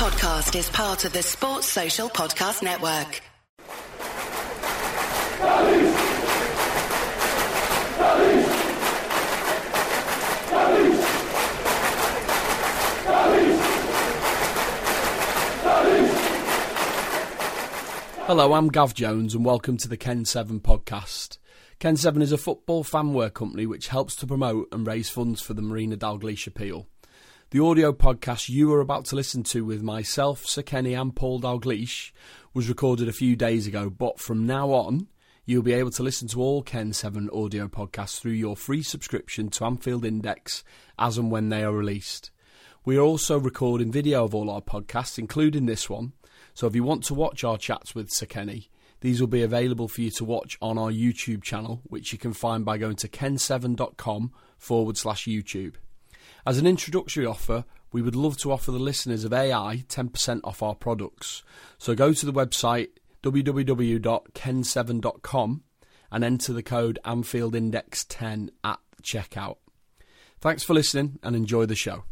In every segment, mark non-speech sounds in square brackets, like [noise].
podcast is part of the Sports Social Podcast Network. Hello, I'm Gav Jones, and welcome to the KENN7 podcast. KENN7 is a football fanware company which helps to promote and raise funds for the Marina Dalglish appeal. The audio podcast you are about to listen to with myself, Sir Kenny, and Paul Dalglish was recorded a few days ago, but from now on, you'll be able to listen to all KENN7 audio podcasts through your free subscription to Anfield Index as and when they are released. We are also recording video of all our podcasts, including this one. So if you want to watch our chats with Sir Kenny, these will be available for you to watch on our YouTube channel, which you can find by going to kenn7.com forward slash YouTube. As an introductory offer, we would love to offer the listeners of AI 10% off our products. So go to the website www.kenn7.com and enter the code Anfield Index 10 at checkout. Thanks for listening and enjoy the show.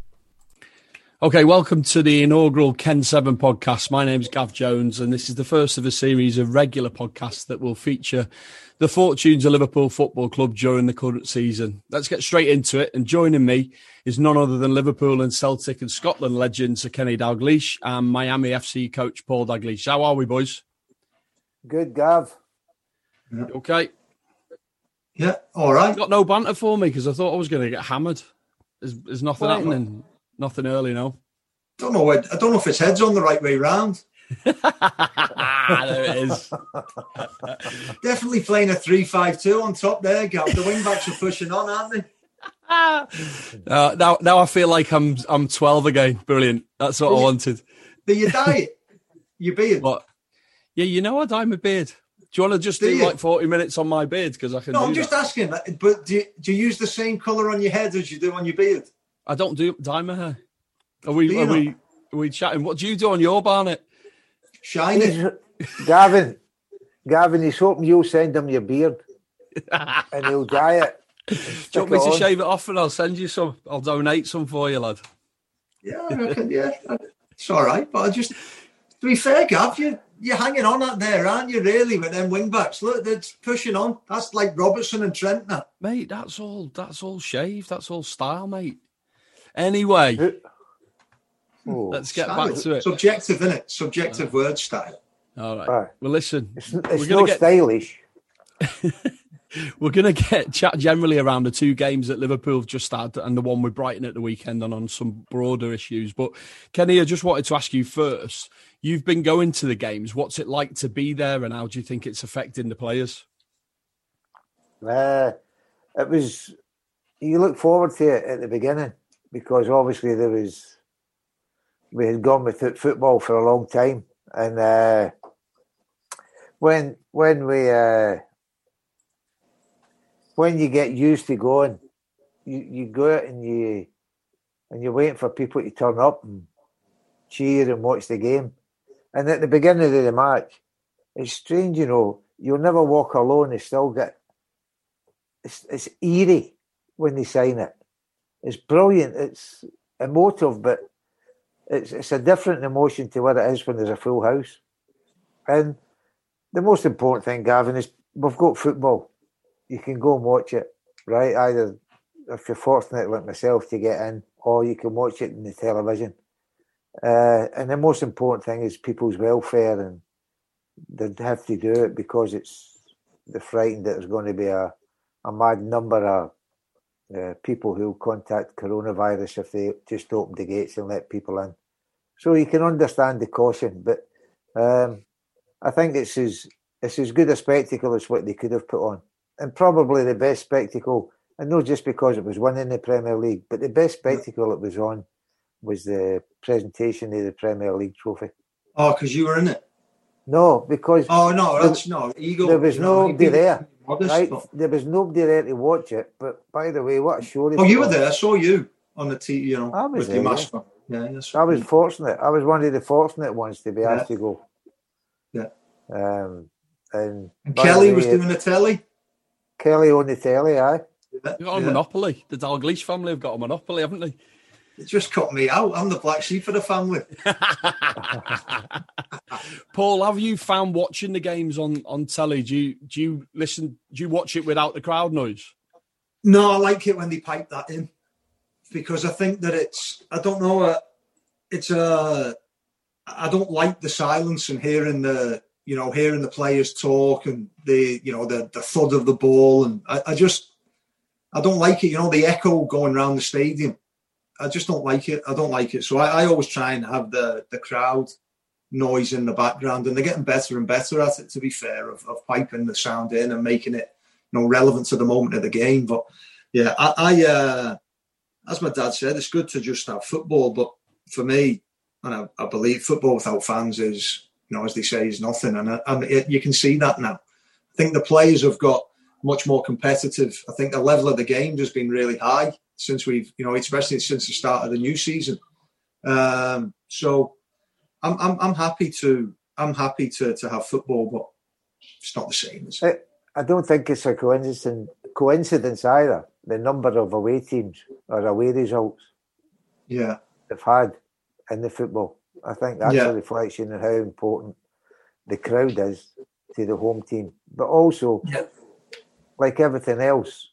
Okay, welcome to the inaugural KENN7 podcast. My name is Gav Jones, and this is the first of a series of regular podcasts that will feature the fortunes of Liverpool Football Club during the current season. Let's get straight into it. And joining me is none other than Liverpool and Celtic and Scotland legend Sir Kenny Dalglish and Miami FC coach Paul Dalglish. How are we, boys? Good, Gav. Yeah. Okay. Yeah, all right. Got no banter for me because I thought I was going to get hammered. There's, there's nothing well, happening. Nothing early, no. Don't know. I don't know if his head's on the right way round. Ah, [laughs] there it is. [laughs] Definitely playing a three-five-two on top there, Gav. The wing backs are pushing on, aren't they? [laughs] uh, now, now I feel like I'm I'm 12 again. Brilliant. That's what I wanted. Do you dye it? Your beard? What? Yeah, you know I dye my beard. Do you want to just do, do like 40 minutes on my beard? Because I can. No, I'm just that. asking. But do you, do you use the same colour on your head as you do on your beard? I don't do dye my hair. Are we? Are we? Are we chatting? What do you do on your barnet? Shine it, Gavin. Gavin, he's hoping you'll send him your beard, [laughs] and he'll dye it. Do you want me to on. shave it off, and I'll send you some? I'll donate some for you, lad. Yeah, I reckon. Yeah, it's all right. But I just, to be fair, Gav, you you're hanging on out there, aren't you? Really, with them wing backs. Look, they're pushing on. That's like Robertson and Trent now. Mate, that's all. That's all shaved. That's all style, mate. Anyway, oh, let's get style. back to it. Subjective, isn't it? Subjective uh, word style. All right. Well, listen, it's, it's no get... stylish. [laughs] we're going to get chat generally around the two games that Liverpool have just had and the one with Brighton at the weekend and on some broader issues. But Kenny, I just wanted to ask you first. You've been going to the games. What's it like to be there, and how do you think it's affecting the players? Uh, it was. You look forward to it at the beginning because obviously there was we had gone with football for a long time, and uh, when when we uh, when you get used to going, you, you go out and you and you're waiting for people to turn up and cheer and watch the game. And at the beginning of the match, it's strange, you know. You'll never walk alone. You still get it's it's eerie when they sign it it's brilliant. It's emotive, but it's it's a different emotion to what it is when there's a full house. And the most important thing, Gavin, is we've got football. You can go and watch it, right? Either if you're fortunate like myself to get in, or you can watch it in the television. Uh, and the most important thing is people's welfare, and they have to do it because it's they're frightened that there's going to be a, a mad number of uh, people who contact coronavirus if they just open the gates and let people in. So you can understand the caution, but um, I think it's as it's as good a spectacle as what they could have put on, and probably the best spectacle. And not just because it was winning the Premier League, but the best spectacle it was on was the presentation of the Premier League trophy. Oh, because you were in it. No, because oh no, that's no Eagle. There was nobody there modest. Right, but... there was nobody there to watch it. But by the way, what a show! Oh, you were there. I saw you on the TV. You know, I was with there, the master. Yeah, yes. I was fortunate. I was one of the fortunate ones to be yeah. asked to go. Yeah. Um, and, and Kelly way, was doing the telly. Kelly on the telly, aye. You've got a yeah. monopoly. The Dalglish family have got a monopoly, haven't they? It just cut me out. I'm the black sheep of the family. [laughs] Paul, have you found watching the games on on telly? Do you do you listen? Do you watch it without the crowd noise? No, I like it when they pipe that in because I think that it's. I don't know. Uh, it's a. Uh, I don't like the silence and hearing the you know hearing the players talk and the you know the the thud of the ball and I, I just I don't like it. You know the echo going around the stadium. I just don't like it. I don't like it. So I, I always try and have the the crowd noise in the background, and they're getting better and better at it. To be fair, of, of piping the sound in and making it you know relevant to the moment of the game. But yeah, I, I uh, as my dad said, it's good to just have football. But for me, and I, I believe football without fans is, you know, as they say, is nothing. And, I, and it, you can see that now. I think the players have got much more competitive. I think the level of the game has been really high since we've, you know, especially since the start of the new season. Um, so I'm, I'm, I'm happy to, I'm happy to, to have football, but it's not the same. As... I, I don't think it's a coincidence, coincidence either. The number of away teams or away results, yeah, they've had in the football. I think that's Yeah. a reflection of how important the crowd is to the home team. But also, Yeah. like everything else,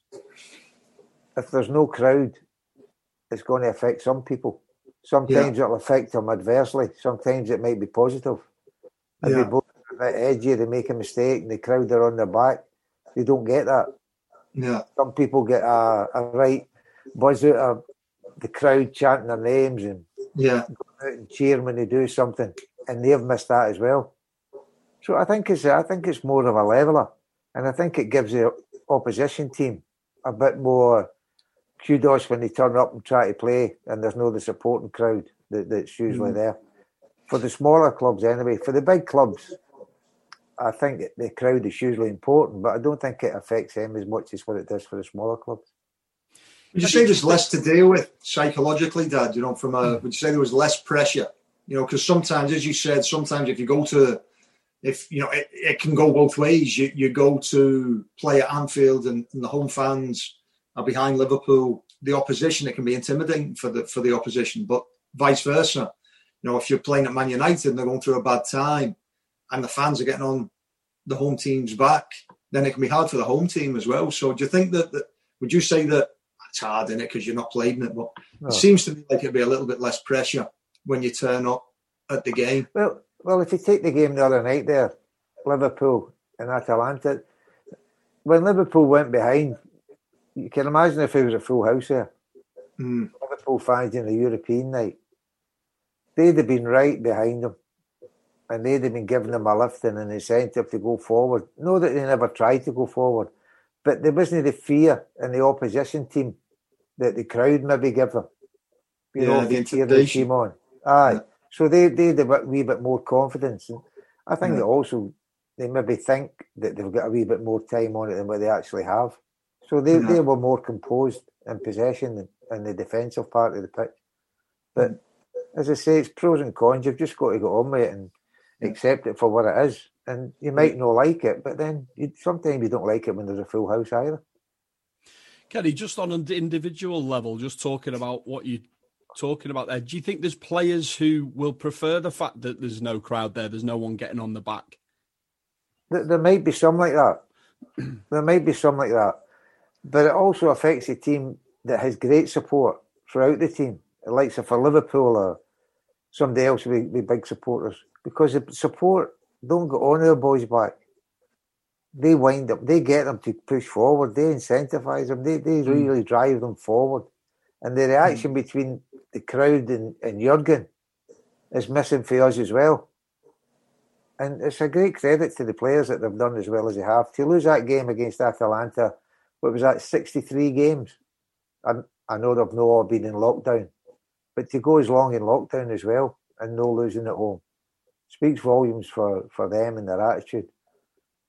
if there's no crowd, it's going to affect some people. Sometimes it'll affect them adversely. Sometimes it might be positive. And Yeah. they both a bit edgy, they make a mistake, and the crowd are on their back. They don't get that. Yeah, Some people get a, a right buzz out of the crowd chanting their names and yeah, out and cheer when they do something, and they've missed that as well. So I think it's I think it's more of a leveler, and I think it gives the opposition team a bit more kudos when they turn up and try to play, and there's no the supporting crowd that, that's usually mm. there. For the smaller clubs, anyway, for the big clubs, I think the crowd is usually important, but I don't think it affects them as much as what it does for the smaller clubs. Would you say there's less to deal with psychologically, Dad? You know, from a would you say there was less pressure? You know, because sometimes, as you said, sometimes if you go to, if you know, it, it can go both ways. You you go to play at Anfield and, and the home fans are behind Liverpool. The opposition, it can be intimidating for the for the opposition, but vice versa. You know, if you're playing at Man United and they're going through a bad time, and the fans are getting on the home team's back, then it can be hard for the home team as well. So, do you think that, that would you say that it's hard in it because you're not playing it, but No. it seems to me like it'd be a little bit less pressure when you turn up at the game. Well, well, if you take the game the other night there, Liverpool and Atalanta, when Liverpool went behind, you can imagine if it was a full house there. Mm, Liverpool fans in a European night, they'd have been right behind them, and they'd have been giving them a lift and an incentive to go forward. No, that they never tried to go forward, but there wasn't the fear in the opposition team that the crowd maybe give them. You Yeah, know, the to cheer the intimidation. team on. Aye, Yeah. so they they had a bit- wee bit more confidence, and I think Yeah. that also they maybe think that they've got a wee bit more time on it than what they actually have. So they, Yeah. they were more composed in possession and in the defensive part of the pitch. But mm. as I say, it's pros and cons. You've just got to get on with it and accept it for what it is. And you might not like it, but then you, sometimes you don't like it when there's a full house either. Kenny, just on an individual level, just talking about what you're talking about there, do you think there's players who will prefer the fact that there's no crowd there, there's no one getting on the back? There, there might be some like that. [clears throat] there might be some like that. But it also affects the team that has great support throughout the team. It likes it for Liverpool or somebody else with, be, big supporters. Because the support don't get on their boys' back. They wind up, they get them to push forward, they incentivize them, they, they hmm. really drive them forward. And the reaction hmm. between the crowd and, and Jurgen is missing for us as well. And it's a great credit to the players that they've done as well as they have. To lose that game against Atalanta, what was that, 63 games? I, I know they've not all been in lockdown, but to go as long in lockdown as well and no losing at home speaks volumes for, for them and their attitude.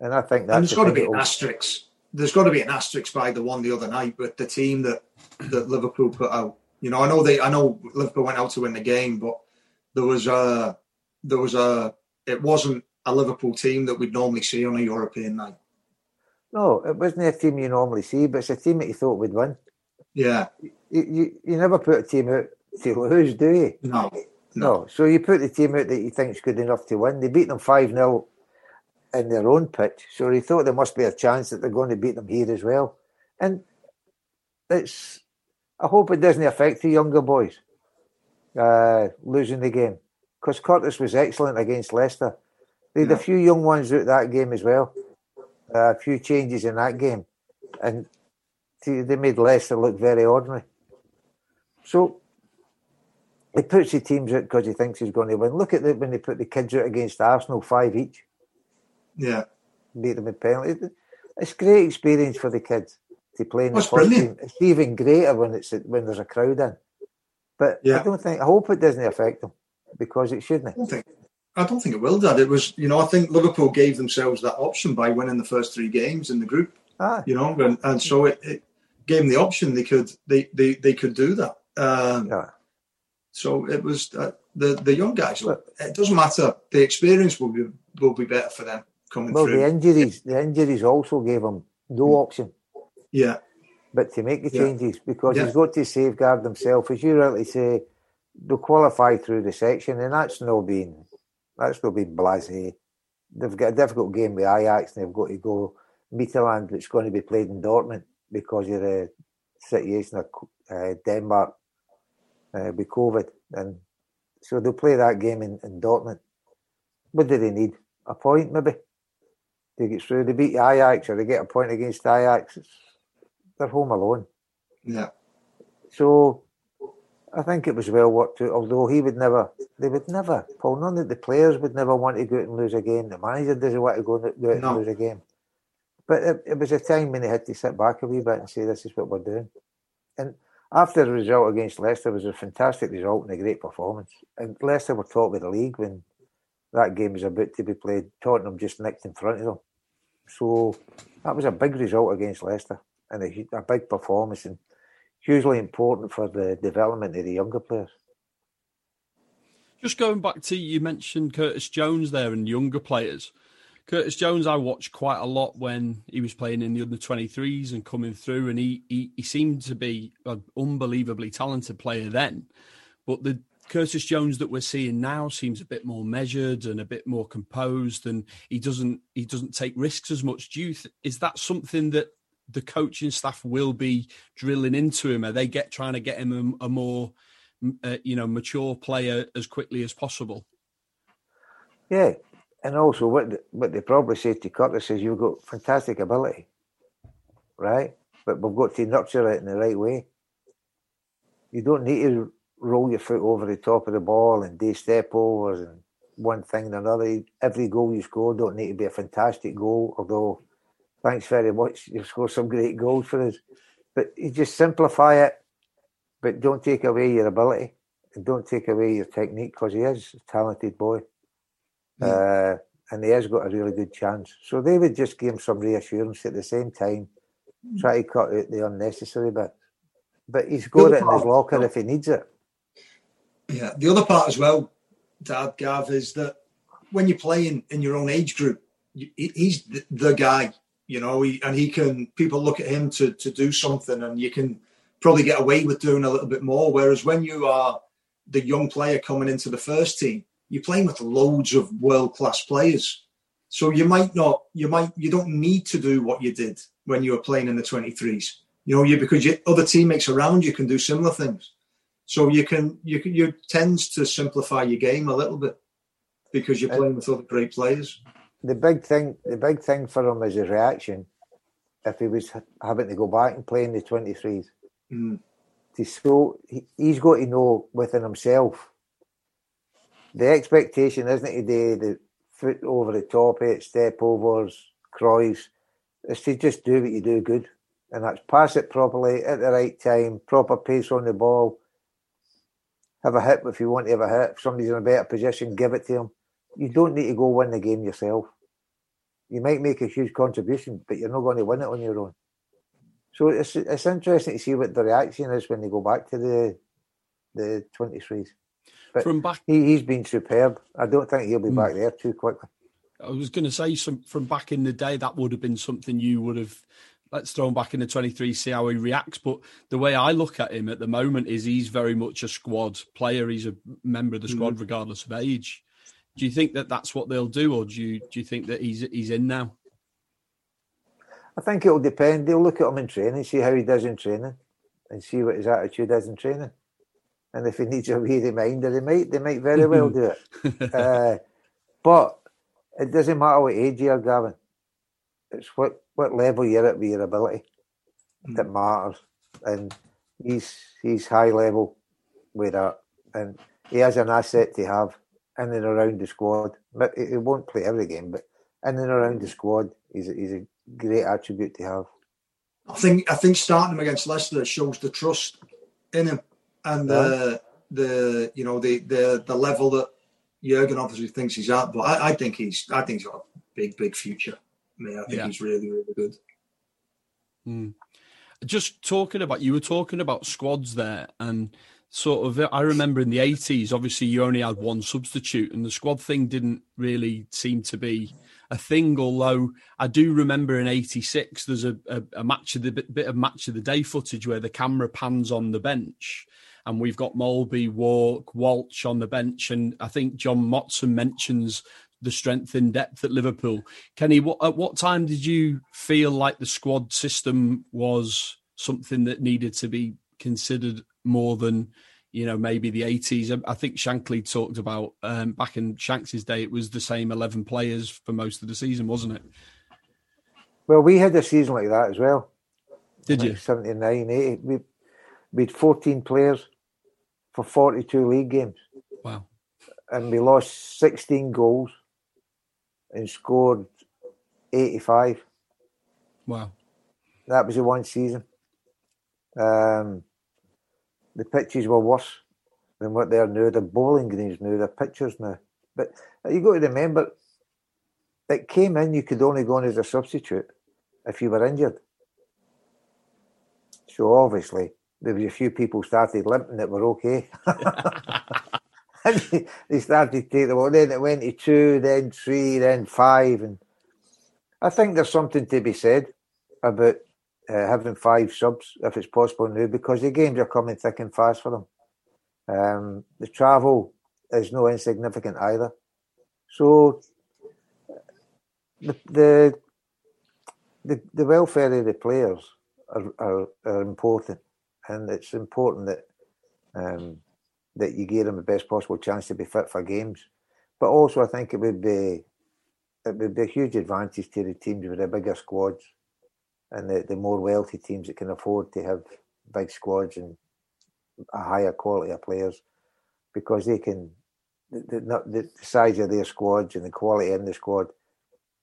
And I think that's and there's the got to be an will- asterisk. There's got to be an asterisk by the one the other night but the team that that Liverpool put out. You know, I know they, I know Liverpool went out to win the game, but there was a, there was a, it wasn't a Liverpool team that we'd normally see on a European night. No, it wasn't a team you normally see, but it's a team that you thought would win. Yeah, You, you, you never put a team out to [laughs] lose, do you? No. No. So you put the team out that you think's good enough to win. They beat them 5 0 in their own pitch. So he thought there must be a chance that they're going to beat them here as well. And it's, I hope it doesn't affect the younger boys uh, losing the game. Because Curtis was excellent against Leicester. They had a few young ones out that game as well. A few changes in that game. And they made Leicester look very ordinary. So he puts the teams out because he thinks he's going to win. Look at it when they put the kids out against Arsenal, five each. Yeah. Beat them in penalties. It's great experience for the kids to play in the That's first brilliant. team. It's even greater when it's when there's a crowd in. But Yeah. I don't think I hope it doesn't affect them because it shouldn't. don't think I don't think it will, Dad. It was, you know, I think Liverpool gave themselves that option by winning the first three games in the group. Ah, You know, and, and so it, it gave them the option. They could they they, they could do that. Um, yeah. So it was uh, the the young guys. Look, it doesn't matter. The experience will be will be better for them coming Well, through. the injuries, the injuries also gave him no option yeah, but to make the Yeah. changes because Yeah. he's got to safeguard himself. As you rightly say, they'll qualify through the section, and that's no being that's going to be blasé. They've got a difficult game with Ajax, and they've got to go Midtjylland, that's going to be played in Dortmund because of the situation of uh, Denmark uh, with COVID, and so they'll play that game in, in Dortmund. What do they need? A point, maybe, to get through. They beat Ajax, or they get a point against Ajax. It's, they're home alone. yeah, So I think it was well worked out, although he would never, they would never, Paul, none of the players would never want to go out and lose a game. The manager doesn't want to go, out- No. and lose a game. But it, it was a time when they had to sit back a wee bit and say, this is what we're doing. And after the result against Leicester was a fantastic result and a great performance. And Leicester were top of the league when that game was about to be played. Tottenham just nicked in front of them. So that was a big result against Leicester and a, a big performance and hugely important for the development of the younger players. Just going back to you mentioned Curtis Jones there and younger players. Curtis Jones, I watched quite a lot when he was playing in the under 23s and coming through, and he, he, he seemed to be an unbelievably talented player then. But the Curtis Jones that we're seeing now seems a bit more measured and a bit more composed, and he doesn't he doesn't take risks as much. Do you th- is that something that the coaching staff will be drilling into him? Are they get trying to get him a, a more uh, you know mature player as quickly as possible? Yeah, and also what the, what they probably say to Curtis is you've got fantastic ability, right? But we've got to nurture it in the right way. You don't need to roll your foot over the top of the ball and do step overs and one thing and another. Every goal you score don't need to be a fantastic goal, although thanks very much, you've scored some great goals for us. But you just simplify it, but don't take away your ability and don't take away your technique because he is a talented boy. Uh, and he has got a really good chance. So they would just give him some reassurance at the same time, try to cut out the unnecessary bits. But he's got it in his locker if he needs it. yeah. The other part as well, Dad Gav, is that when you're playing in your own age group, he's the guy, you know, he, and he can. People look at him to to do something, and you can probably get away with doing a little bit more. Whereas when you are the young player coming into the first team, you're playing with loads of world class players. So you might not, you might, you don't need to do what you did when you were playing in the 23s. You know, you because your other teammates around you can do similar things. So you can, you can, you tends to simplify your game a little bit because you're playing with other great players. The big thing, the big thing for him is his reaction. If he was having to go back and play in the twenty threes, Mm. to so he, he's got to know within himself. The expectation isn't to do the foot over the top, it step overs, Cruyffs. It's to just do what you do good, and that's pass it properly at the right time, proper pace on the ball. Have a hit if you want to have a hit. If somebody's in a better position, give it to him. You don't need to go win the game yourself. You might make a huge contribution, but you're not going to win it on your own. So it's it's interesting to see what the reaction is when they go back to the the twenty threes. But From back he he's been superb. I don't think he'll be Hmm. back there too quickly. I was going to say some from back in the day that would have been something you would have let's throw him back in the 23, see how he reacts. But the way I look at him at the moment is he's very much a squad player. He's a member of the squad, mm. regardless of age. Do you think that that's what they'll do, or do you do you think that he's he's in now? I think it'll depend. They'll look at him in training, see how he does in training, and see what his attitude is in training. And if he needs a wee reminder, they might they might very well do it. [laughs] uh, but it doesn't matter what age you are, Gavin. It's what what level you're at with your ability mm. that matters. And he's he's high level with that, and he has an asset to have in and around the squad. But he won't play every game, but in and around the squad, he's a, he's a great attribute to have. I think I think starting him against Leicester shows the trust in him and the the you know the the the level that Jurgen obviously thinks he's at. But I, I think he's I think he's got a big big future. I mean, I think yeah. he's really really good. Mm. Just talking about you were talking about squads there and sort of I remember in the 80s obviously you only had one substitute and the squad thing didn't really seem to be a thing. Although I do remember in '86, there's a, a, a, match of the bit of match of the day footage where the camera pans on the bench, and we've got Molby, Walk, Walsh on the bench, and I think John Motson mentions the strength in depth at Liverpool. Kenny, what, at what time did you feel like the squad system was something that needed to be considered more than you know, maybe the 80s. I think Shankly talked about um, back in Shanks's day, it was the same 11 players for most of the season, wasn't it? Well, we had a season like that as well. Did you? 79, 80. We, we had 14 players for 42 league games. Wow. And we lost 16 goals and scored 85. Wow. That was the one season. Um, the pitches were worse than what they are now. The bowling greens now, the pitches now. But you got to remember, it came in, you could only go on as a substitute if you were injured. So obviously, there was a few people started limping that were okay. [laughs] they started to take the well, then it went to two, then three, then five. And I think there's something to be said about uh, having five subs if it's possible now because the games are coming thick and fast for them. Um, the travel is no insignificant either. So the the the, the welfare of the players are, are, are important, and it's important that um, that you give them the best possible chance to be fit for games. But also, I think it would be it would be a huge advantage to the teams with the bigger squads and the, the more wealthy teams that can afford to have big squads and a higher quality of players because they can the, the, the size of their squads and the quality in the squad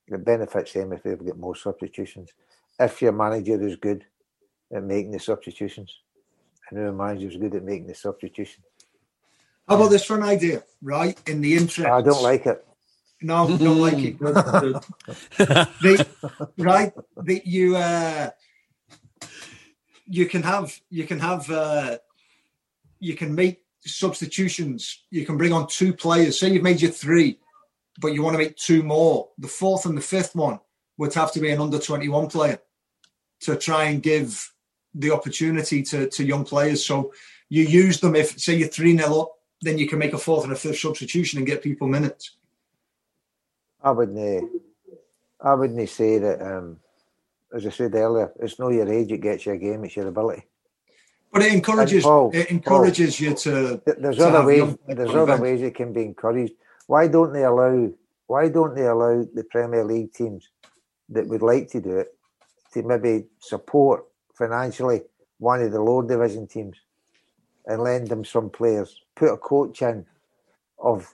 it benefits them if they've got more substitutions. If your manager is good at making the substitutions and your manager is good at making the substitutions how about this for an idea right in the interest I don't like it no, don't like it. [laughs] Good, right, that you uh, you can have you can have uh, you can make substitutions. You can bring on two players. Say you've made your three, but you want to make two more. The fourth and the fifth one would have to be an under twenty one player to try and give the opportunity to to young players. So you use them if say you're three 0 up, then you can make a fourth and a fifth substitution and get people minutes. I wouldn't. I wouldn't say that. Um, as I said earlier, it's not your age that gets you a game; it's your ability. But it encourages. Paul, it encourages Paul, you to. There's to other ways. There's other ways it can be encouraged. Why don't they allow? Why don't they allow the Premier League teams that would like to do it to maybe support financially one of the lower division teams and lend them some players? Put a coach in of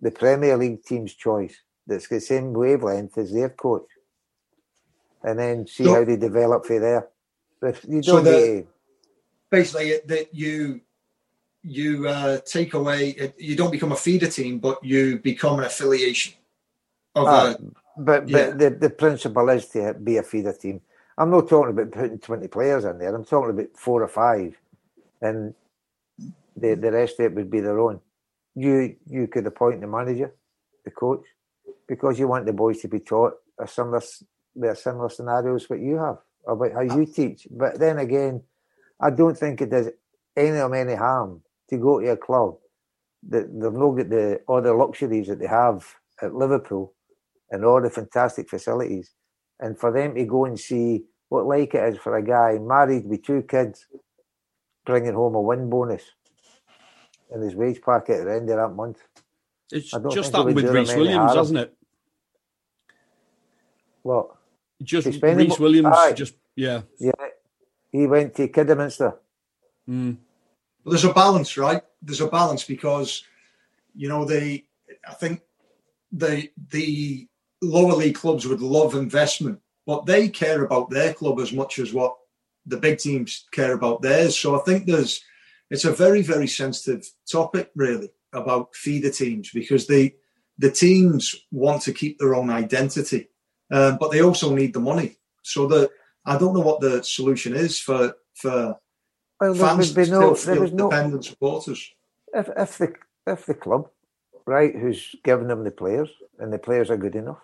the Premier League team's choice that's the same wavelength as their coach, and then see so, how they develop for there. But you don't so the, basically that you you uh, take away you don't become a feeder team, but you become an affiliation of uh, a, But yeah. but the, the principle is to be a feeder team. I'm not talking about putting 20 players in there. I'm talking about four or five, and the the rest of it would be their own. You you could appoint the manager, the coach, because you want the boys to be taught a similar, there similar scenarios what you have about how you teach. But then again, I don't think it does any of any harm to go to a club that they've not got the all the luxuries that they have at Liverpool and all the fantastic facilities, and for them to go and see what like it is for a guy married with two kids, bringing home a win bonus in his wage packet at the end of that month. It's just happened with Rhys Williams, hasn't it? What? Just He's Rhys Williams, Aye. just yeah. Yeah, he went to Kidderminster. Mm. But there's a balance, right? There's a balance because, you know, they, I think the the lower league clubs would love investment, but they care about their club as much as what the big teams care about theirs. So I think there's, it's a very very sensitive topic, really, about feeder teams because they the teams want to keep their own identity, um, but they also need the money. So that I don't know what the solution is for for Well, there fans would be no, still there no, dependent supporters. if if the if the club, right, who's given them the players and the players are good enough,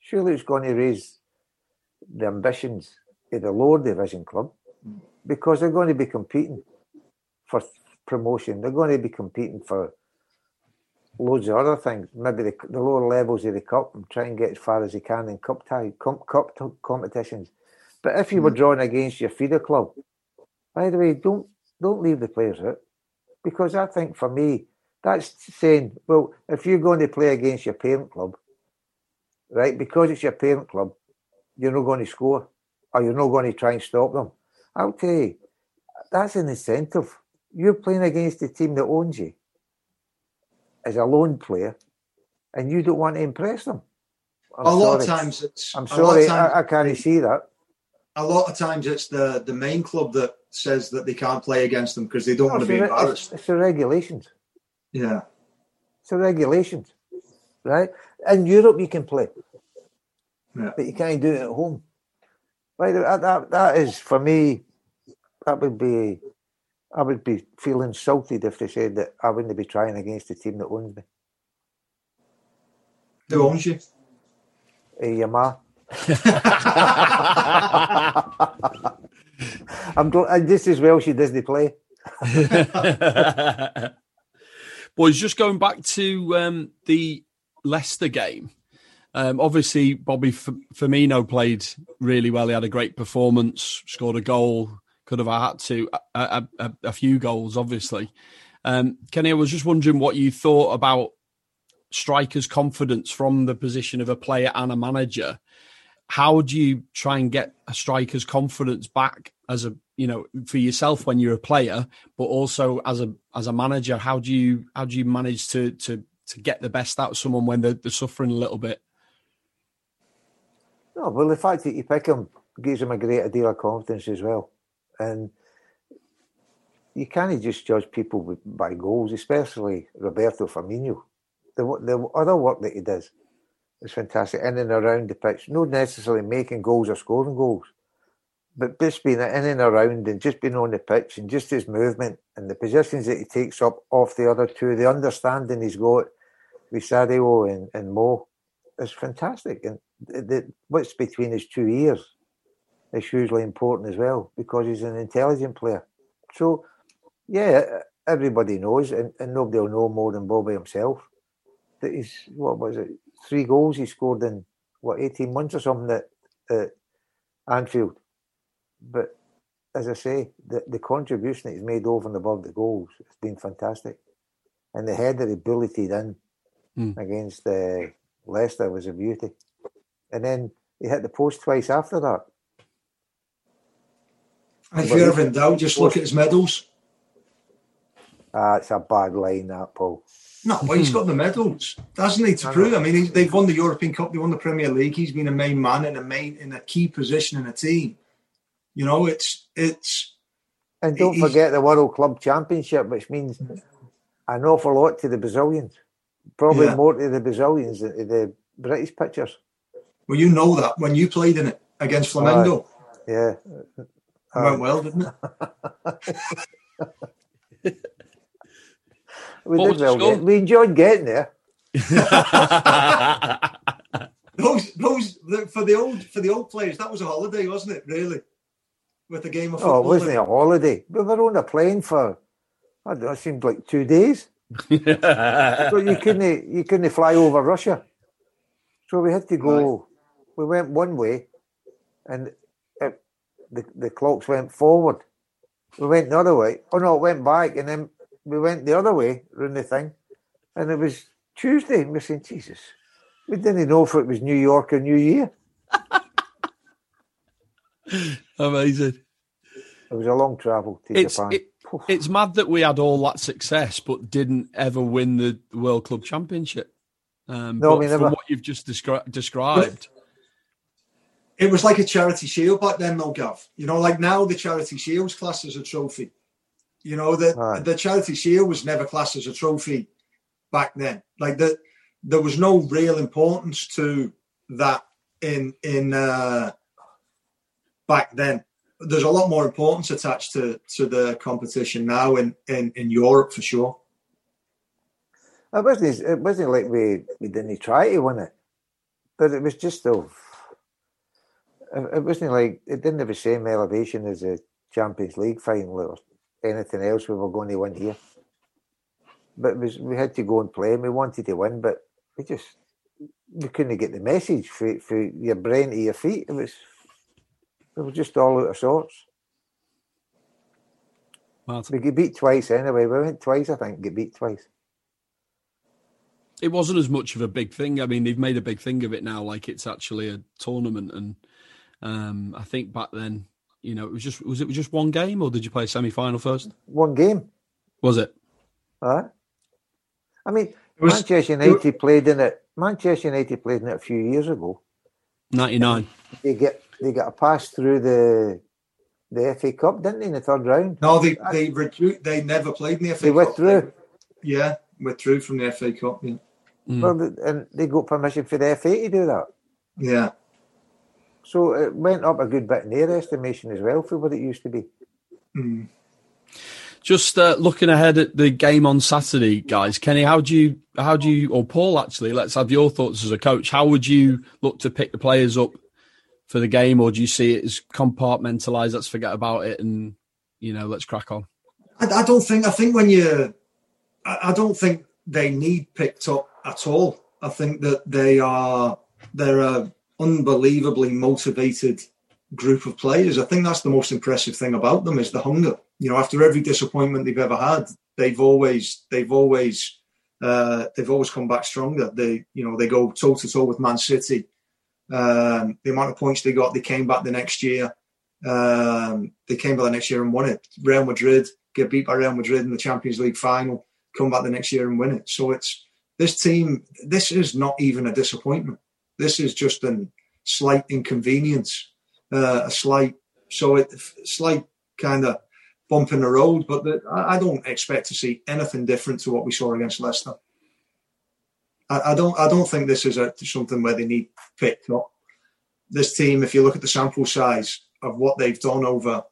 surely it's going to raise the ambitions of the lower division club because they're going to be competing for promotion. They're going to be competing for loads of other things, maybe the, the lower levels of the cup and try and get as far as they can in cup tie, cup, cup competitions. But if you were mm. drawn against your feeder club, by the way, don't don't leave the players out because I think for me that's saying, well, if you're going to play against your parent club, right, because it's your parent club, you're not going to score or you're not going to try and stop them. I'll tell you, that's an incentive. You're playing against the team that owns you as a lone player, and you don't want to impress them. I'm a lot of times it's I'm sorry, times- I, I can't see that. a lot of times it's the the main club that says that they can't play against them because they don't No, want to be it's, embarrassed. it's the regulations. Yeah, It's the regulations, right? In Europe, you can play, Yeah. but you can't do it at home. Right? That, that, that is for me. That would be. I would be feeling insulted if they said that I wouldn't be trying against the team that owns me. who owns you? Hey, your ma. [laughs] I'm gl- and just as well she doesn't play. [laughs] Boys, just going back to um, the Leicester game. Um, obviously, Bobby F- Firmino played really well. He had a great performance, scored a goal, could have had to a, a, a, few goals, obviously. Um, Kenny, I was just wondering what you thought about strikers' confidence from the position of a player and a manager. How do you try and get a striker's confidence back as a you know for yourself when you're a player, but also as a as a manager? How do you how do you manage to to to get the best out of someone when they're, they're suffering a little bit? No, well, the fact that you pick him gives him a great deal of confidence as well. And you can't just judge people by goals, especially Roberto Firmino. The, the other work that he does is fantastic in and around the pitch, not necessarily making goals or scoring goals, but just being in and around and just being on the pitch and just his movement and the positions that he takes up off the other two, the understanding he's got with Sadio and, and Mo is fantastic. And the, the, what's between his two ears is hugely important as well because he's an intelligent player. So, yeah, everybody knows, and, and nobody will know more than Bobby himself, that he's, what was it, three goals he scored in, what, 18 months or something at, at Anfield. But as I say, the, the contribution that he's made over and above the goals has been fantastic. And the header he bulleted in Mm. against uh, Leicester was a beauty. And then he hit the post twice after that. If you're ever in doubt, just look at his medals. Ah, it's a bad line, that, Paul. No, well, he's got the medals, doesn't he? To prove, I mean, he, they've won the European Cup, they won the Premier League. He's been a main man in a main in a key position in a team. You know, it's it's And don't forget the World Club Championship, which means an awful lot to the Brazilians. Probably Yeah. more to the Brazilians than to the British pitchers. well, you know that when you played in it against Flamengo, Yeah. It went um, well, didn't it? [laughs] We, What did well get, we enjoyed getting there. [laughs] Those those the, for the old for the old players, that was a holiday, wasn't it? Really, with the game of football. Oh, it wasn't a holiday. We were on a plane for, I don't know, it seemed like two days. [laughs] so you couldn't, you couldn't fly over Russia. So we had to go, right. we went one way and it, the, the clocks went forward. We went the other way. Oh no, it went back and then we went the other way around the thing. And it was Tuesday. And we're saying, Jesus, we didn't know if it was New York or New Year. [laughs] Amazing. It was a long travel to it's, Japan. It, it's mad that we had all that success but didn't ever win the World Club Championship. Um, no, but from what you've just descri- described. It was like a charity shield back then, though, Gav. You know, like now the charity shield's classed as a trophy. You know, the, right. the charity shield was never classed as a trophy back then. Like that, there was no real importance to that in in uh, back then. There's a lot more importance attached to to the competition now in in, in Europe for sure. It wasn't. It wasn't like we we didn't try to win it, but it was just of. It wasn't like it didn't have the same elevation as a Champions League final or anything else we were going to win here. But was, we had to go and play, and we wanted to win, but we just we couldn't get the message for, for your brain to your feet. It was it was just all out of sorts. We get beat twice anyway. We went twice, I think. Get beat twice. It wasn't as much of a big thing. I mean, they've made a big thing of it now, like it's actually a tournament. And um, I think back then, you know, it was just was it just one game, or did you play a semi final first? One game. Was it? Huh? I mean, was, Manchester United it, played in it. Manchester United played in it a few years ago. Ninety nine. They get they got a pass through the the FA Cup, didn't they, in the third round? No, they they recruit, they never played in the FA they Cup. Withdrew. They, yeah, withdrew from the FA Cup. Yeah. Mm. Well, and they got permission for the FA to do that. Yeah. So it went up a good bit in their estimation as well for what it used to be. Mm. Just uh, looking ahead at the game on Saturday, guys. Kenny, how do you, how do you, or Paul, actually, let's have your thoughts as a coach. How would you look to pick the players up for the game, or do you see it as compartmentalized? Let's forget about it, and you know, let's crack on. I, I don't think. I think when you, I, I don't think they need picked up at all. I think that they are they're a unbelievably motivated group of players. I think that's the most impressive thing about them is the hunger you know, after every disappointment they've ever had, they've always they've always uh, they've always come back stronger. They you know they go toe to toe with Man City. Um, the amount of points they got, they came back the next year. Um, they came back the next year and won it. Real Madrid get beat by Real Madrid in the Champions League final, come back the next year and win it. So it's this team. This is not even a disappointment. This is just a slight inconvenience, uh, a slight so it slight kind of bump in the road. But the, I, I, don't expect to see anything different to what we saw against Leicester. I, I don't. I don't think this is a, something where they need picked up. This team, if you look at the sample size of what they've done over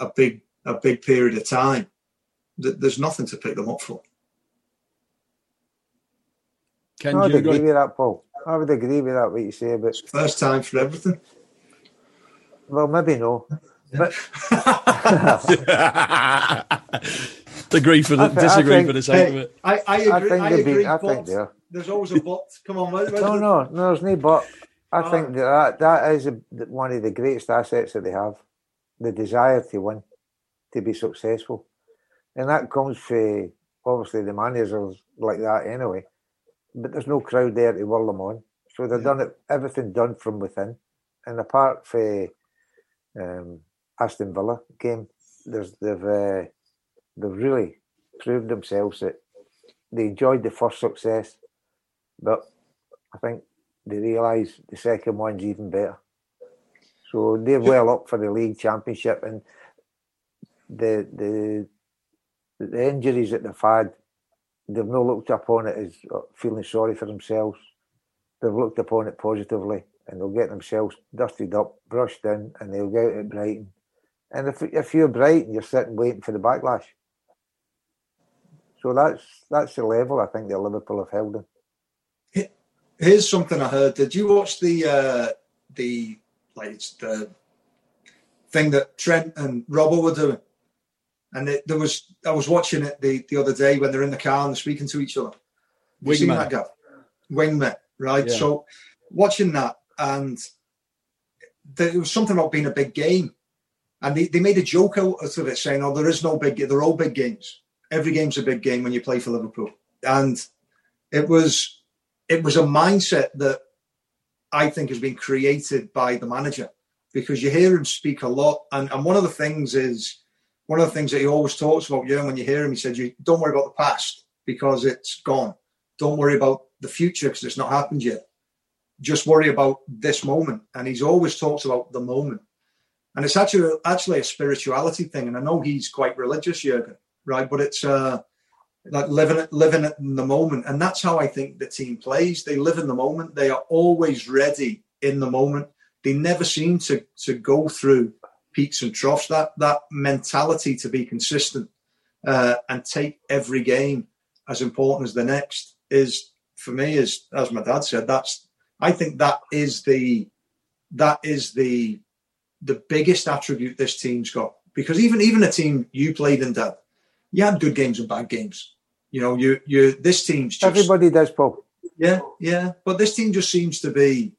a big a big period of time, th- there's nothing to pick them up for. Can I would agree with that, Paul. I would agree with that what you say, but first time for everything. Well, maybe no. But [laughs] agree for the, disagree think, for the sake of it. I, I agree. I, I agree. Be, I think there. There's always a but. Come on, where, no, no, no. There's no but. I oh. think that that is a, one of the greatest assets that they have, the desire to win, to be successful, and that comes from obviously the managers like that anyway. But there's no crowd there to whirl them on, so they've yeah. done it. Everything done from within, and apart from um, Aston Villa game. There's, they've uh, they've really proved themselves that they enjoyed the first success, but I think they realise the second one's even better. So they're well up for the league championship, and the the the injuries that they've had, they've not looked upon it as feeling sorry for themselves. They've looked upon it positively, and they'll get themselves dusted up, brushed in, and they'll get out at Brighton and if if you're Brighton, you're sitting waiting for the backlash. So that's that's the level I think that Liverpool have held in. Here's something I heard. Did you watch the uh, the like the thing that Trent and Robbo were doing. And it, there was, I was watching it the, the other day when they're in the car and they're speaking to each other. You seen that, Gav? Wingman, right? Yeah. So watching that, and there was something about being a big game. And they, they made a joke out of it saying, oh, there is no big They're all big games. Every game's a big game when you play for Liverpool. And it was it was a mindset that I think has been created by the manager because you hear him speak a lot. And, and one of the things is one of the things that he always talks about, yeah, when you hear him, he said, you don't worry about the past because it's gone. Don't worry about the future because it's not happened yet. Just worry about this moment. And he's always talks about the moment. And it's actually actually a spirituality thing. And I know he's quite religious, Jurgen, right? But it's uh like living it living it in the moment. And that's how I think the team plays. They live in the moment. They are always ready in the moment. They never seem to to go through peaks and troughs. That that mentality to be consistent uh, and take every game as important as the next is for me is as my dad said. That's I think that is the that is the the biggest attribute this team's got because even even a team you played in, Dad, you had good games and bad games. You know, you you this team's just Everybody does, Paul. yeah, yeah. But this team just seems to be.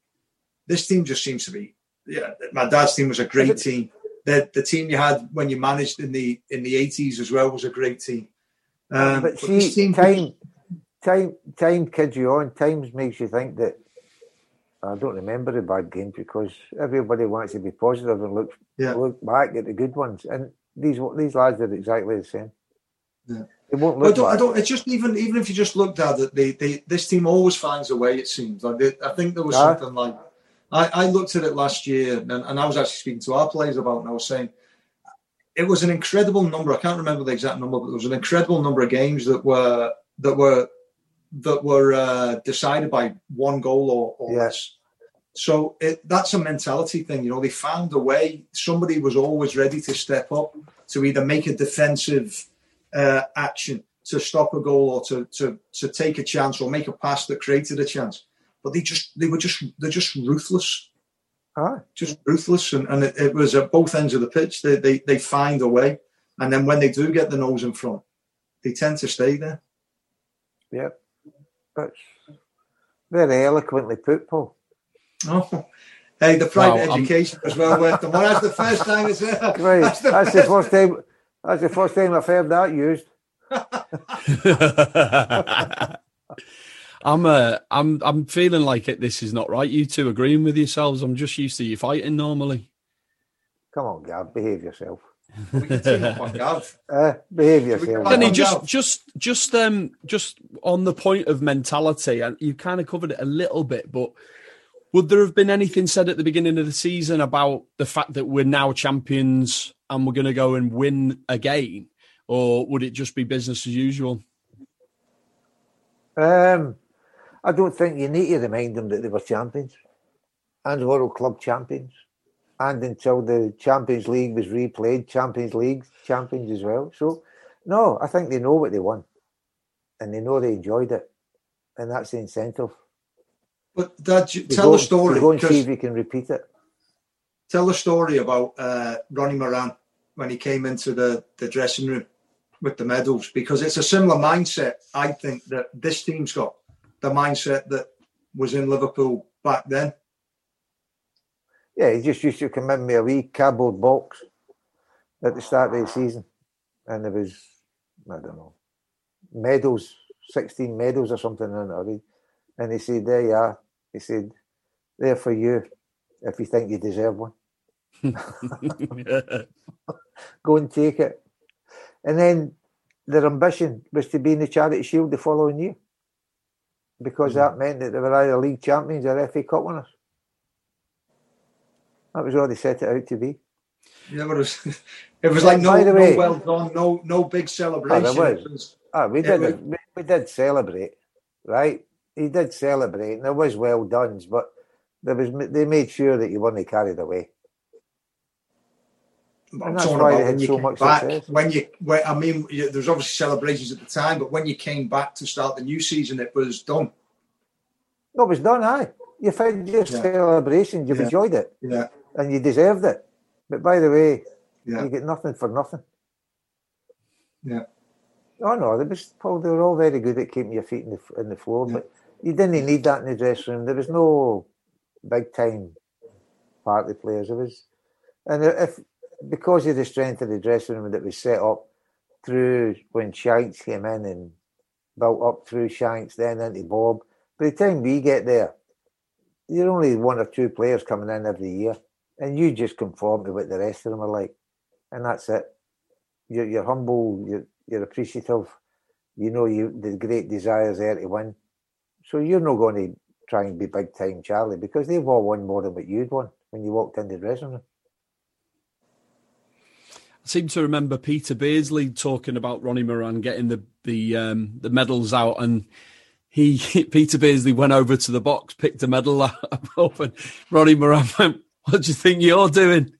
This team just seems to be. Yeah, my dad's team was a great team. The the team you had when you managed in the in the eighties as well was a great team. Um, but see, time, time, time kids you on. Times makes you think that. I don't remember the bad games because everybody wants to be positive and look Yeah. look back at the good ones. And these these lads are exactly the same. Yeah. They won't I look don't, I don't. It's just even even if you just looked at it, they, they this team always finds a way. It seems like they, I think there was Yeah. something like I, I looked at it last year, and, and I was actually speaking to our players about, it and I was saying it was an incredible number. I can't remember the exact number, but there was an incredible number of games that were that were that were uh, decided by one goal or, or Yeah. less. So it, that's a mentality thing. You know, they found a way. Somebody was always ready to step up to either make a defensive uh, action to stop a goal or to, to to take a chance or make a pass that created a chance. But they just they were just they're just ruthless, Aye. just ruthless, and, and it, it was at both ends of the pitch. They, they they find a way, and then when they do get the nose in front, they tend to stay there. Yep. That's very eloquently put, Paul. [laughs] Oh, hey, the private Wow, I'm- um, education was well worth the money. That's the first time it's there. Right. [laughs] That's the That's the first time. That's the first time I've heard that used. [laughs] I'm uh, I'm I'm feeling like it. This is not right. You two agreeing with yourselves. I'm just used to you fighting normally. Come on, Gav, behave yourself. We can team up on Gav. [laughs] Uh, behave yourself. come Kenny, just just just um just on the point of mentality, and you kind of covered it a little bit, but would there have been anything said at the beginning of the season about the fact that we're now champions and we're going to go and win again, or would it just be business as usual? Um, I don't think you need to remind them that they were champions and World Club champions. And until the Champions League was replayed, Champions League champions as well. So, no, I think they know what they won and they know they enjoyed it. And that's the incentive. But Dad, tell go, the story. To go and see if you can repeat it. tell the story about uh, Ronnie Moran when he came into the, the dressing room with the medals because it's a similar mindset I think that this team's got the mindset that was in Liverpool back then Yeah, he just used to come in with a wee cardboard box at the start of the season. And there was, I don't know, medals, 16 medals or something in it. already. And he said, There you are. He said, There for you if you think you deserve one. [laughs] [laughs] Go and take it. And then their ambition was to be in the Charity Shield the following year because that meant that they were either league champions or FA Cup winners. That was all they set it out to be. yeah but it was, [laughs] it was like no, By the no way- well done no no big celebration Oh, was. Was- Ah, we did. we, we did celebrate, right? He did celebrate, and there was well done, but there was they made sure that he weren't carried away. I'm talking about when you so came much back. success. When you, when, I mean, you, there was obviously celebrations at the time, but when you came back to start the new season, it was done. No, it was done. Aye, you found your Yeah. celebrations. You've Yeah. enjoyed it, Yeah, and you deserved it. But by the way, Yeah. you get nothing for nothing. Yeah. Oh no, they was Paul. They were all very good at keeping your feet in the in the floor, Yeah. but you didn't need that in the dressing room. There was no big time party players. There was, and if because of the strength of the dressing room that was set up through when Shanks came in and built up through Shanks, then into Bob. By the time we get there, you're only one or two players coming in every year, and you just conform to what the rest of them are like, and that's it. You're, you're humble. You're you're appreciative. You know you the great desires there to win. So you're not going to try and be big time Charlie because they've all won more than what you'd won when you walked in the dressing room. Seem to remember Peter Beardsley talking about Ronnie Moran getting the the um, the medals out, and he [laughs] Peter Beardsley went over to the box, picked a medal [laughs] up, and Ronnie Moran went, "What do you think you're doing?" [laughs]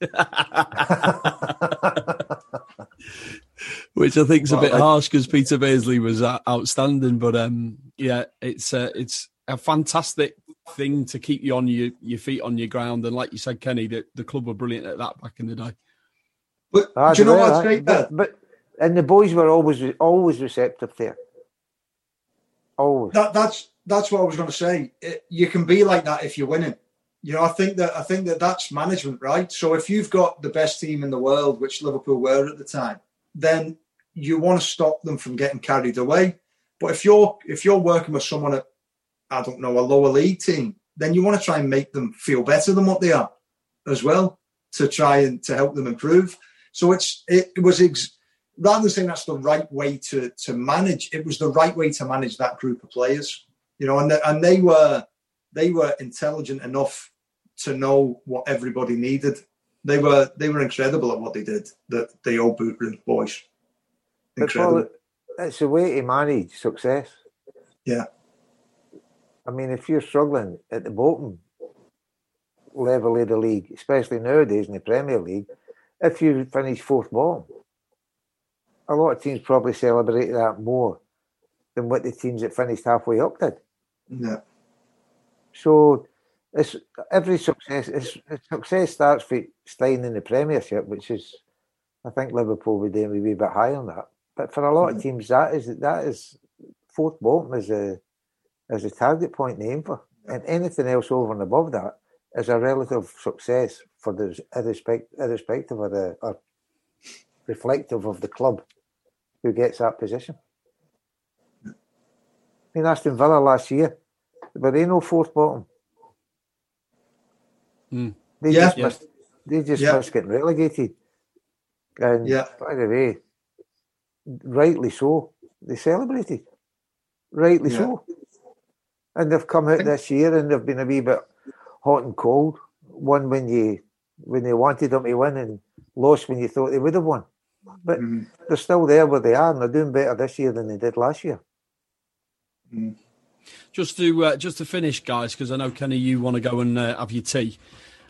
Which I think is a Well, bit I- harsh because Peter Beardsley was uh, outstanding, but um, yeah, it's uh, it's a fantastic thing to keep you on your, your feet on your ground, and like you said, Kenny, the, the club were brilliant at that back in the day. But Ah, do you know what's ah, great? But, but and the boys were always always receptive there. Always. that that's that's what I was going to say. It, you can be like that if you're winning. You know, I think that I think that that's management, right? So if you've got the best team in the world, which Liverpool were at the time, then you want to stop them from getting carried away. But if you're if you're working with someone at I don't know a lower league team, then you want to try and make them feel better than what they are as well to try and to help them improve. So it's it, was ex- rather than saying that's the right way to to manage, it was the right way to manage that group of players. You know, and the, and they were they were intelligent enough to know what everybody needed. They were they were incredible at what they did. The the old boot room boys, incredible. it's a way to manage success. Yeah. I mean, if you're struggling at the bottom level of the league, especially nowadays in the Premier League, if you finish fourth bottom, a lot of teams probably celebrate that more than what the teams that finished halfway up did. Yeah, So it's every success. It's, success starts with staying in the Premiership, which is, I think Liverpool would aim a wee bit high on that. But for a lot of mm-hmm. teams, that is that is fourth bottom is a is a target point to aim for, and anything else over and above that is a relative success for the irrespect, irrespective of the or reflective of the club who gets that position. I mean, Aston Villa last year, but they no fourth bottom. Mm. They Yeah. just Yeah. missed. They just Yeah. missed getting relegated. And Yeah. by the way, rightly so, they celebrated. Rightly Yeah. so. And they've come out think- this year and they've been a wee bit hot and cold. Won when you when they wanted them to win and lost when you thought they would have won. But Mhm. they're still there where they are and they're doing better this year than they did last year. Just to uh, just to finish, guys, because I know Kenny, you want to go and uh, have your tea.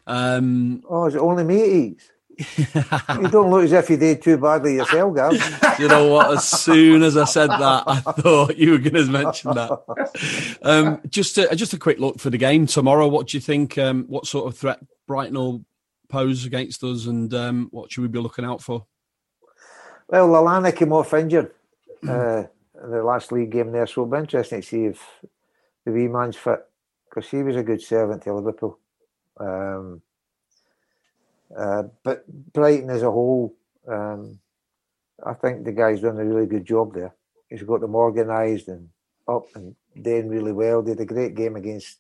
Um, Oh, is it only me it eats? You don't look as if you did too badly yourself, Gav. [laughs] you know what? As soon as I said that, I thought you were going to mention that. Um, just a, just a quick look for the game tomorrow. What do you think? Um, what sort of threat Brighton will pose against us, and um, what should we be looking out for? Well, Lallana came off injured uh, in the last league game there, so it'll be interesting to see if the wee man's fit because he was a good servant to Liverpool. Um, uh, but Brighton as a whole, um, I think the guy's done a really good job there. He's got them organised and up and doing really well. Did a great game against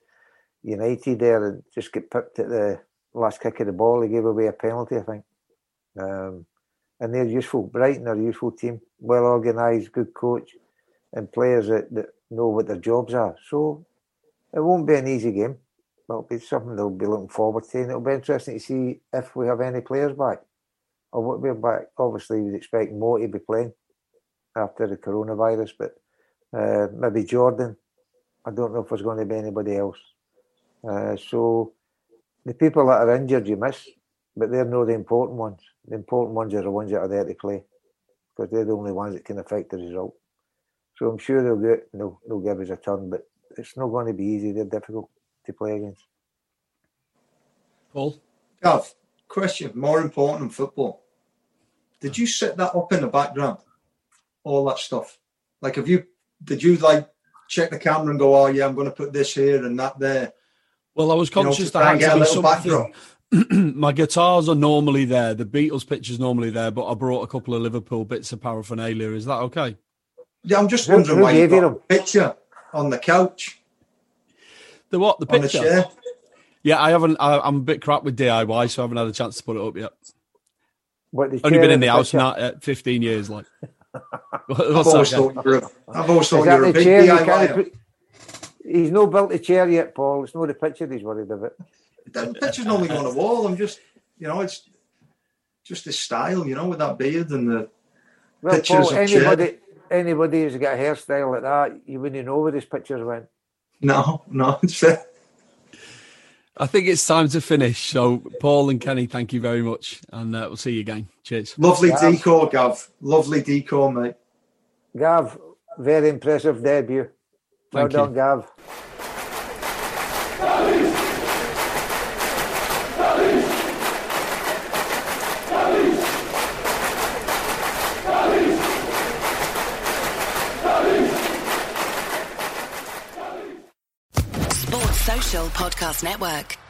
United there and just get picked at the last kick of the ball. He gave away a penalty, I think. Um, and they're useful. Brighton are a useful team, well organised, good coach, and players that, that know what their jobs are. So it won't be an easy game. It'll be something they'll be looking forward to, and it'll be interesting to see if we have any players back or what we're back. Obviously, we'd expect more to be playing after the coronavirus, but uh, maybe Jordan. I don't know if there's going to be anybody else. Uh, so the people that are injured, you miss, but they're not the important ones. The important ones are the ones that are there to play because they're the only ones that can affect the result. So I'm sure they'll get they'll, they'll give us a turn, but it's not going to be easy. They're difficult to play against. Paul, Gav, question, more important than football. Did you set that up in the background? All that stuff. Like, have you? Did you like check the camera and go, "Oh yeah, I'm going to put this here and that there"? Well, I was You know, conscious to that try had to get a be little something. [clears throat] my guitars are normally there. The Beatles picture's normally there, but I brought a couple of Liverpool bits of paraphernalia. Is that okay? Yeah, I'm just wondering who why you gave got them? a picture on the couch The what? The on the picture? Yeah, I haven't. I, I'm a bit crap with DIY, so I haven't had a chance to put it up yet. What, the Only been in and the house now uh, 15 years. Like, [laughs] I've always thought you're a- I've always Is thought that you were a the big chair you can't DIY. He's no built a chair yet, Paul. It's not the picture he's worried about. It. The picture's normally on the wall. I'm just, you know, it's just his style, you know, with that beard and the. Well, Pictures Paul, of chair. anybody, anybody who's got a hairstyle like that, you wouldn't know where his pictures went. No, no, [laughs] it's fair. I think it's time to finish. So, Paul and Kenny, thank you very much, and uh, we'll see you again. Cheers. Lovely Yeah. decor, Gav. Lovely decor, mate. Gav, very impressive debut. Well Thank you. done, Gav. Podcast Network.